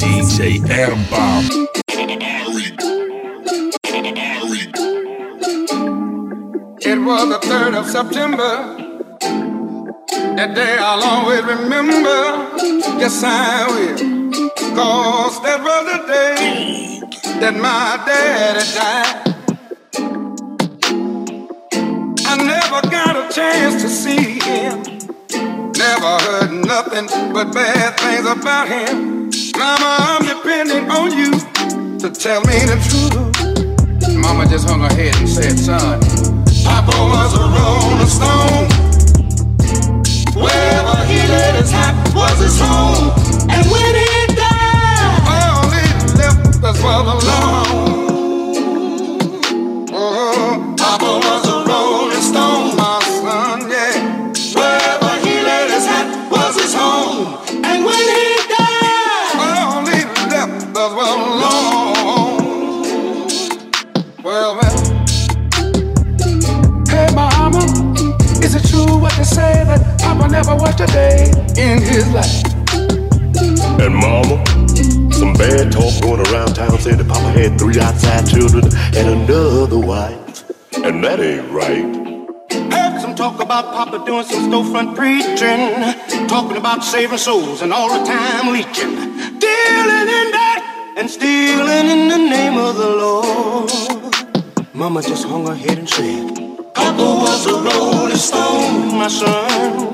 DJ Bomb. It was the 3rd of September. That day I'll always remember. Yes, I will. Cause that was the day that my daddy died. I never got a chance to see him. Never heard nothing but bad things about him. Mama, I'm depending on you to tell me the truth. Mama just hung her head and said, son, Papa was a Well, well. Hey, mama, is it true what they say that Papa never worked a day in his life? And mama, some bad talk going around town saying that Papa had three outside children and another wife. And that ain't right. Heard some talk about Papa doing some storefront preaching, talking about saving souls and all the time leeching, dealing in that and stealing in the name of the Lord. Mama just hung her head and said, Papa was a rolling stone, my son.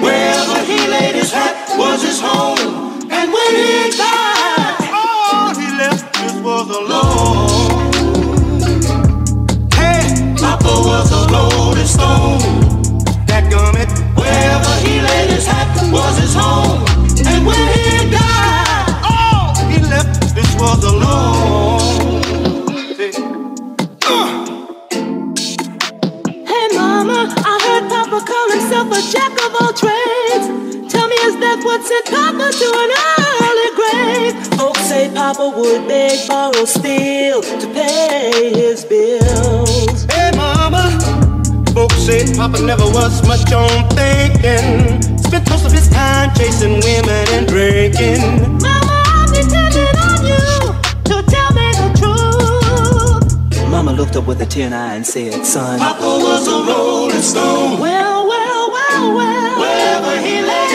Wherever he laid his hat was his home. And when he died, mama, I heard Papa call himself a jack of all trades. Tell me, is that what sent Papa to an early grave? Folks say Papa would beg, borrow, steal to pay his bills. Hey mama, folks say Papa never was much on thinking. Spent most of his time chasing looked up with a tear in eye and said, Son, Papa was a rolling stone. Well, well, well, well, wherever he lay.